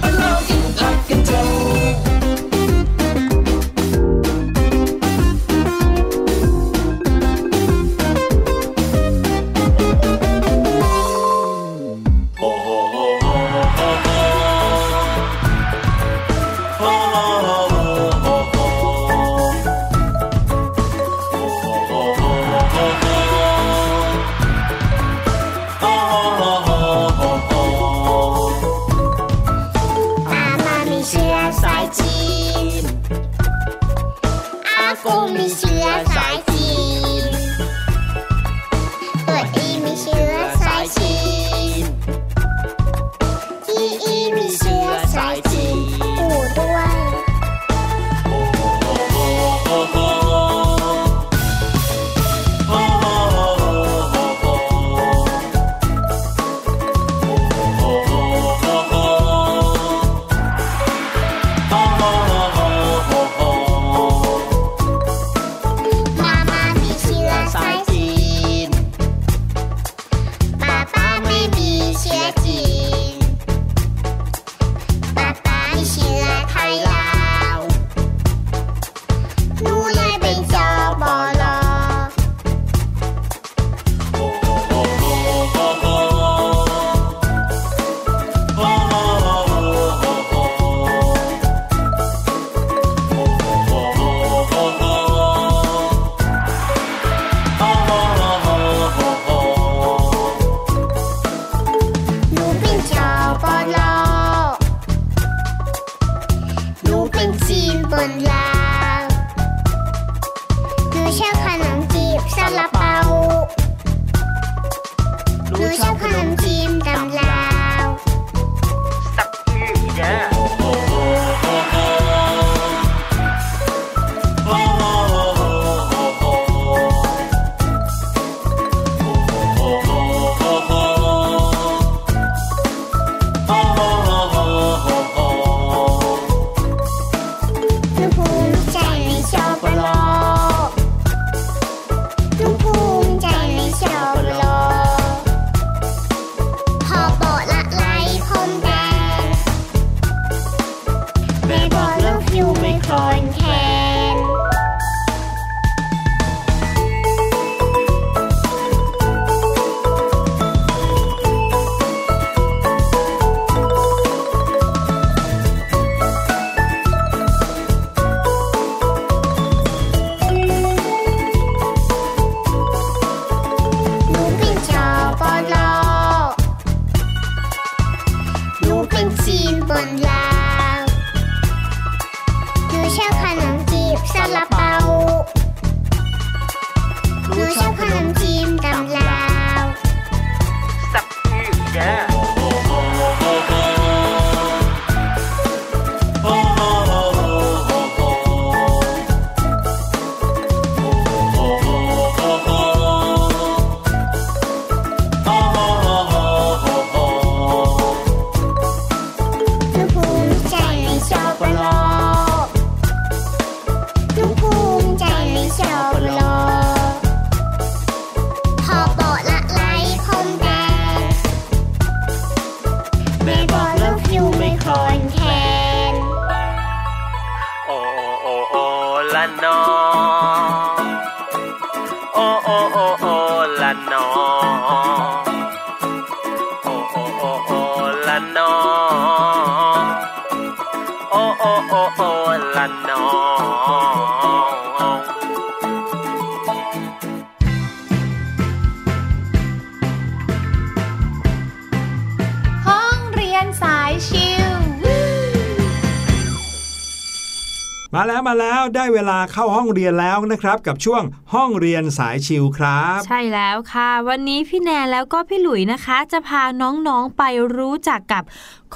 แล้วมาได้เวลาเข้าห้องเรียนแล้วนะครับ กับช่วงห้องเรียนสายชิวครับ ใช่แล้วค่ะ วันนี้พี่แนนแล้วก็พี่หลุยนะคะ จะพาน้องๆไปรู้จักกับ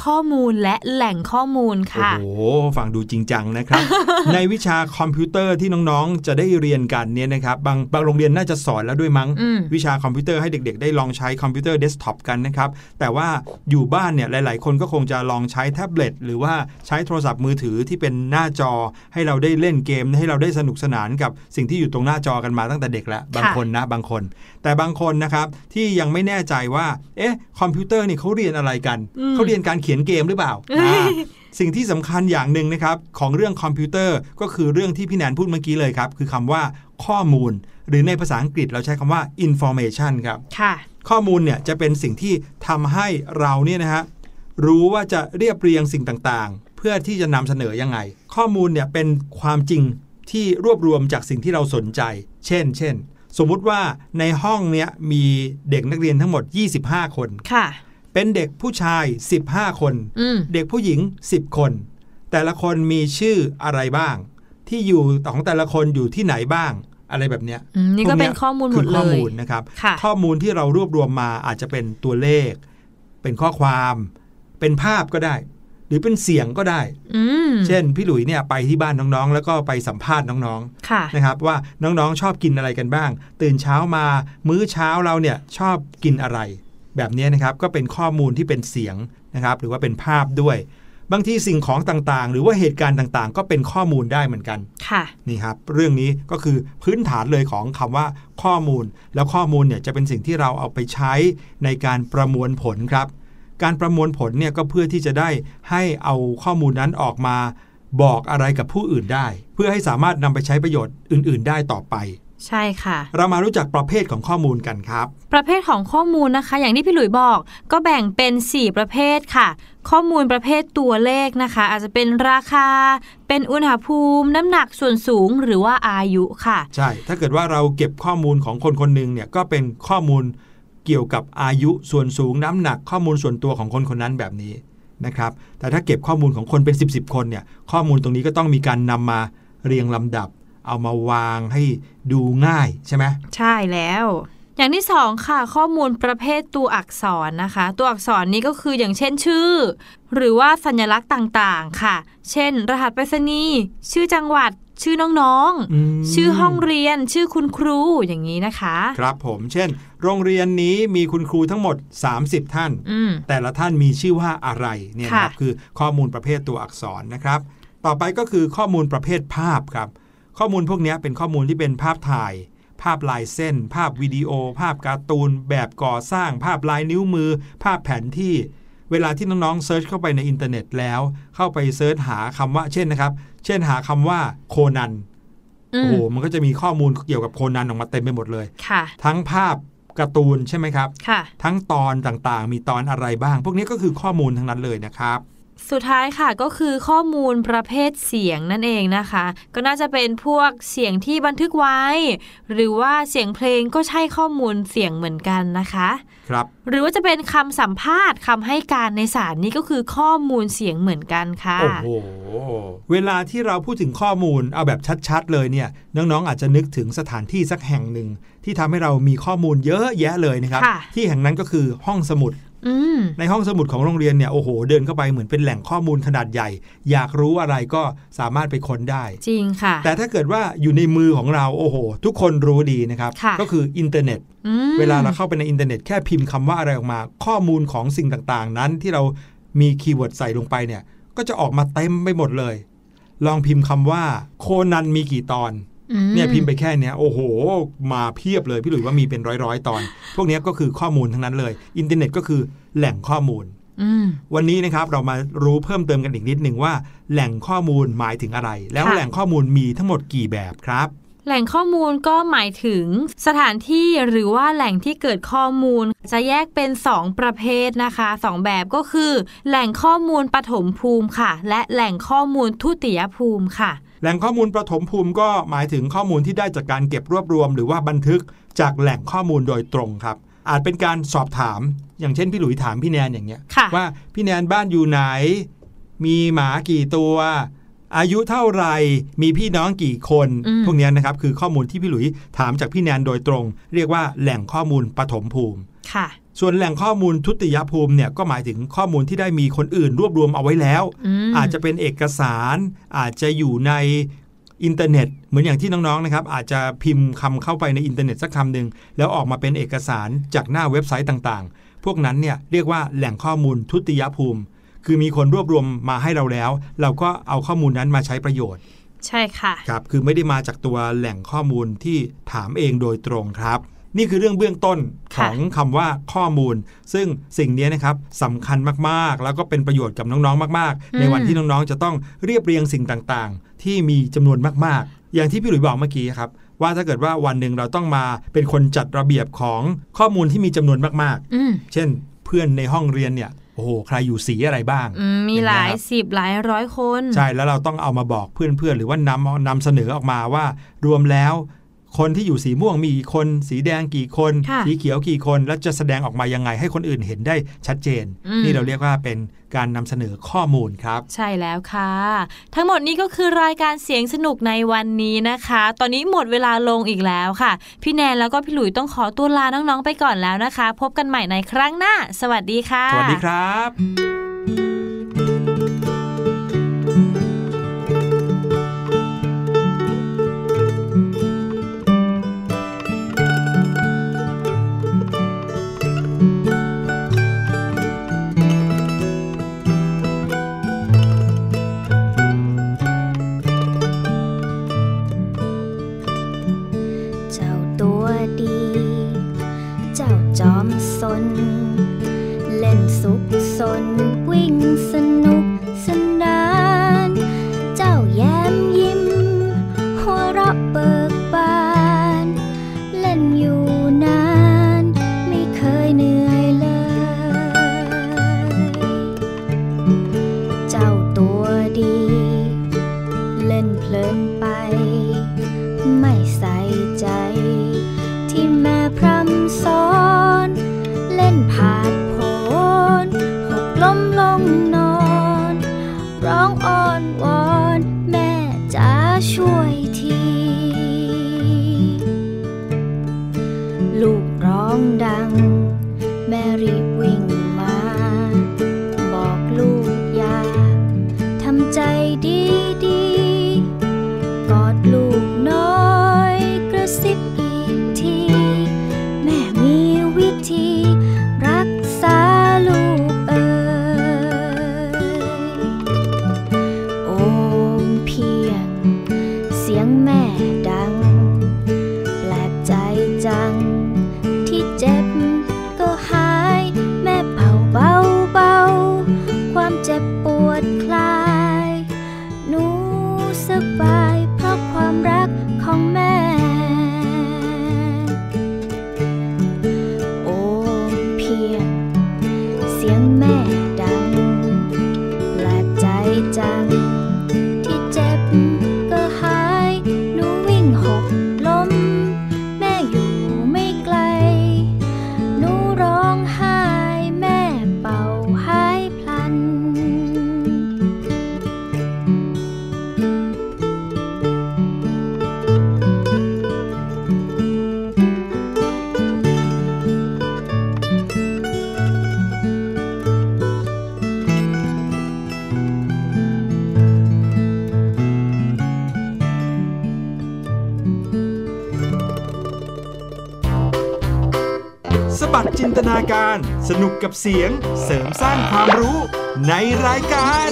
ข้อมูลและแหล่งข้อมูลค่ะ โอ้โหฟังดูจริงจังนะครับ ในวิชาคอมพิวเตอร์ที่น้องๆ จะได้เรียนกันเนี่ยนะครับบางบางโรงเรียนน่าจะสอนแล้วด้วยมั้งอืมวิชาคอมพิวเตอร์ให้เด็กๆ ได้ลองใช้คอมพิวเตอร์เดสก์ท็อปกันนะครับ แต่ว่าอยู่บ้านเนี่ยหลายๆ คนก็คงจะลองใช้แท็บเล็ตหรือว่าใช้โทรศัพท์มือถือที่เป็นหน้าจอ ให้เราได้เล่นเกมให้เราได้สนุกสนานกับสิ่งที่อยู่ตรงหน้าจอกันมาตั้งแต่เด็กแล้วบางคนนะบางคน แต่บางคนนะครับที่ยังไม่แน่ใจว่าเอ๊ะคอมพิวเตอร์นี่เขาเรียนอะไรกันเขาเรียนการเขียนเกมหรือเปล่าอ่าสิ่งที่สำคัญอย่างหนึ่งนะครับ ของเรื่องคอมพิวเตอร์ก็คือเรื่องที่พี่แนนพูดเมื่อกี้เลยครับ คือคำว่าข้อมูล หรือในภาษาอังกฤษเราใช้คำว่า information ครับค่ะ ข้อมูลเนี่ยจะเป็นสิ่งที่ทำให้เราเนี่ยนะฮะรู้ว่าจะเรียบเรียงสิ่งต่างๆ เพื่อที่จะนำเสนอยังไง ข้อมูลเนี่ยเป็นความจริงที่รวบรวมจากสิ่งที่เราสนใจ เช่น เช่น สมมุติว่าในห้องเนี้ยมีเด็กนักเรียนทั้งหมด 25 คนค่ะ เป็นเด็กผู้ชาย 15 คนอืมเด็กผู้หญิง 10 คน แต่ละคนมีชื่ออะไรบ้าง ที่อยู่ของแต่ละคนอยู่ที่ไหนบ้าง อะไรแบบเนี้ยอืมนี่ก็พวเป็นข้อมูลหมคืดอเลข้อยมูลนะครับค่ะข้อมูลที่เรารวบรวมมาอาจจะเป็นตัวเลข เป็นข้อความ เป็นภาพก็ได้ หรือเป็นเสียงก็ได้อืมเช่น พี่หลุยเนี่ยไปที่บ้านน้องๆ แล้วก็ไปสัมภาษณ์น้องค่ะๆนะครับ ว่าน้องๆชอบกินอะไรกันบ้าง ตื่นเช้ามามื้อเช้าเราเนี่ยชอบกินอะไร แบบนี้นะครับก็เป็นข้อมูลที่เป็นเสียงนะครับหรือว่าเป็นภาพด้วย บางทีสิ่งของต่างๆ หรือว่าเหตุการณ์ต่างๆ ก็เป็นข้อมูลได้เหมือนกันค่ะนี่ครับเรื่องนี้ก็คือพื้นฐานเลยของคำว่าข้อมูล แล้วข้อมูลเนี่ยจะเป็นสิ่งที่เราเอาไปใช้ในการประมวลผลครับ การประมวลผลเนี่ยก็เพื่อที่จะได้ให้เอาข้อมูลนั้นออกมาบอกอะไรกับผู้อื่นได้ เพื่อให้สามารถนำไปใช้ประโยชน์อื่น ๆ ได้ต่อไป ใช่ค่ะ เรามารู้จักประเภทของข้อมูลกันครับ ประเภทของข้อมูลนะคะ อย่างที่พี่หลุยบอก ก็แบ่งเป็น 4 ประเภทค่ะ ข้อมูลประเภทตัวเลขนะคะ อาจจะเป็นราคา เป็นอุณหภูมิ น้ำหนักส่วนสูงหรือว่าอายุค่ะ ใช่ ถ้าเกิดว่าเราเก็บข้อมูลของคนคนหนึ่งเนี่ยก็เป็นข้อมูลเกี่ยวกับอายุส่วนสูงน้ำหนักข้อมูลส่วนตัวของคนคนนั้นแบบนี้นะครับ แต่ถ้าเก็บข้อมูลของคนเป็น 10บสคนเนี่ยข้อมูลตรงนี้ก็ต้องมีการนำมาเรียงลำดับ เอามาวางให้ดูง่ายใช่ไหมใช่แล้ว อย่างที่สองค่ะข้อมูลประเภทตัวอักษรนะคะ ตัวอักษรนี้ก็คืออย่างเช่นชื่อ หรือว่าสัญลักษณ์ต่างๆค่ะ เช่น รหัสไปรษณีย์ชื่อจังหวัดชื่อน้องอืมๆชื่อห้องเรียน ชื่อคุณครูอย่างนี้นะคะ ครับผมเช่น โรงเรียนนี้มีคุณครูทั้งหมด 30 ท่านอืมแต่ละท่านมีชื่อว่าอะไรเนี่ยนะครับค่ะคือข้อมูลประเภทตัวอักษรนะครับ ต่อไปก็คือข้อมูลประเภทภาพครับ ข้อมูลพวกนี้เป็นข้อมูลที่เป็นภาพถ่าย ภาพลายเส้น ภาพวิดีโอ ภาพการ์ตูน แบบก่อสร้าง ภาพลายนิ้วมือ ภาพแผนที่ เวลาที่น้องๆ search เข้าไปในอินเทอร์เน็ตแล้ว เข้าไป search หาคำว่า เช่นนะครับ เช่นหาคำว่าโคนันอืโอ้มโหมันก็จะมีข้อมูลเกี่ยวกับโคนันออกมาเต็มไปหมดเลยค่ะทั้งภาพการ์ตูนใช่ไหมครับค่ะทั้งตอนต่างๆ มีตอนอะไรบ้าง พวกนี้ก็คือข้อมูลทั้งนั้นเลยนะครับ สุดท้ายค่ะก็คือข้อมูลประเภทเสียงนั่นเองนะคะ ก็น่าจะเป็นพวกเสียงที่บันทึกไว้ หรือว่าเสียงเพลงก็ใช่ข้อมูลเสียงเหมือนกันนะคะครับหรือว่าจะเป็นคำสัมภาษณ์คำให้การในศาลนี่ก็คือข้อมูลเสียงเหมือนกันค่ะโอ้โหเวลาที่เราพูดถึงข้อมูลเอาแบบชัดๆ เลยเนี่ยน้องๆอาจจะนึกถึงสถานที่สักแห่งหนึ่งที่ทำให้เรามีข้อมูลเยอะแยะเลยนะครับค่ะที่แห่งนั้นก็คือห้องสมุดอืม ในห้องสมุดของโรงเรียนเนี่ยโอ้โหเดินเข้าไปเหมือนเป็นแหล่งข้อมูลขนาดใหญ่ อยากรู้อะไรก็สามารถไปค้นได้ จริงค่ะ แต่ถ้าเกิดว่าอยู่ในมือของเราโอ้โห ทุกคนรู้ดีนะครับค่ะก็คืออินเทอร์เน็ตอืมเวลาเราเข้าไปในอินเทอร์เน็ตแค่พิมพ์คำว่าอะไรออกมา ข้อมูลของสิ่งต่างๆ นั้นที่เรามี keyword ใส่ลงไปเนี่ย ก็จะออกมาเต็มไปหมดเลย ลองพิมพ์คำว่าโคนันมีกี่ตอนอืม เนี่ยพิมพ์ไปแค่เนี้ยโอ้โห มาเพียบเลยพี่หลุยว่ามีเป็นร้อยๆ ตอน พวกเนี้ยก็คือข้อมูลทั้งนั้นเลย อินเทอร์เน็ตก็คือแหล่งข้อมูลอืมวันนี้นะครับเรามารู้เพิ่มเติมกันอีกนิดหนึ่งว่า แหล่งข้อมูลหมายถึงอะไร แล้วค่ะแหล่งข้อมูลมีทั้งหมดกี่แบบครับแหล่งข้อมูลก็หมายถึงสถานที่หรือว่าแหล่งที่เกิดข้อมูล จะแยกเป็น 2 ประเภทนะคะสองแบบก็คือ แหล่งข้อมูลปฐมภูมิค่ะ และแหล่งข้อมูลทุติยภูมิค่ะ แหล่งข้อมูลประถมภูมิก็หมายถึงข้อมูลที่ได้จากการเก็บรวบรวม หรือว่าบันทึกจากแหล่งข้อมูลโดยตรงครับ อาจเป็นการสอบถาม อย่างเช่นพี่หลุยถามพี่แนนอย่างเงี้ยค่ะว่าพี่แนนบ้านอยู่ไหน มีหมากี่ตัว อายุเท่าไหร่มีพี่น้องกี่คนอืมพวกเนี้ยนะครับคือข้อมูลที่พี่หลุยถามจากพี่แนนโดยตรง เรียกว่าแหล่งข้อมูลปฐมภูมิ ค่ะ ส่วนแหล่งข้อมูลทุติยภูมิเนี่ยก็หมายถึงข้อมูลที่ได้มีคนอื่นรวบรวมเอาไว้แล้วอืมอาจจะเป็นเอกสาร อาจจะอยู่ในอินเทอร์เน็ต เหมือนอย่างที่น้องๆนะครับ อาจจะพิมพ์คำเข้าไปในอินเทอร์เน็ตสักคำหนึ่งแล้วออกมาเป็นเอกสารจากหน้าเว็บไซต์ต่างๆ พวกนั้นเนี่ยเรียกว่าแหล่งข้อมูลทุติยภูมิ คือมีคนรวบรวมมาให้เราแล้ว เราก็เอาข้อมูลนั้นมาใช้ประโยชน์ ใช่ค่ะครับคือไม่ได้มาจากตัวแหล่งข้อมูลที่ถามเองโดยตรงครับ นี่คือเรื่องเบื้องต้นขค่ะองคำว่าข้อมูล ซึ่งสิ่งนี้นะครับสำคัญมากๆ แล้วก็เป็นประโยชน์กับน้องๆ มาก ๆ ในวันที่น้องๆ จะต้องเรียบเรียงสิ่งต่างๆ ที่มีจำนวนมากๆ อย่างที่พี่หลุยบอกเมื่อกี้ครับว่าถ้าเกิดว่าวันหนึ่งเราต้องมาเป็นคนจัดระเบียบของข้อมูลที่มีจำนวนมากอืมๆเช่น เพื่อนในห้องเรียนเนี่ยโอ้โหใครอยู่สีอะไรบ้างอืมมีหลายเนไครับสิบหลายร้อยคน ใช่แล้วเราต้องเอามาบอกเพื่อนๆ หรือว่านำนำเสนอออกมาว่า รวมแล้ว คนที่อยู่สีม่วงมีกี่คน สีแดงกี่คนค่ะสีเขียวกี่คน แล้วจะแสดงออกมายังไงให้คนอื่นเห็นได้ชัดเจนอืมนี่เราเรียกว่าเป็นการนำเสนอข้อมูลครับ ใช่แล้วค่ะ ทั้งหมดนี้ก็คือรายการเสียงสนุกในวันนี้นะคะ ตอนนี้หมดเวลาลงอีกแล้วค่ะ พี่แนนแล้วก็พี่หลุยต้องขอตัวลาน้องๆไปก่อนแล้วนะคะ พบกันใหม่ในครั้งหน้า สวัสดีค่ะ สวัสดีครับ จ๋าช่ว กับเสียงเสริมสร้างความรู้ในรายการ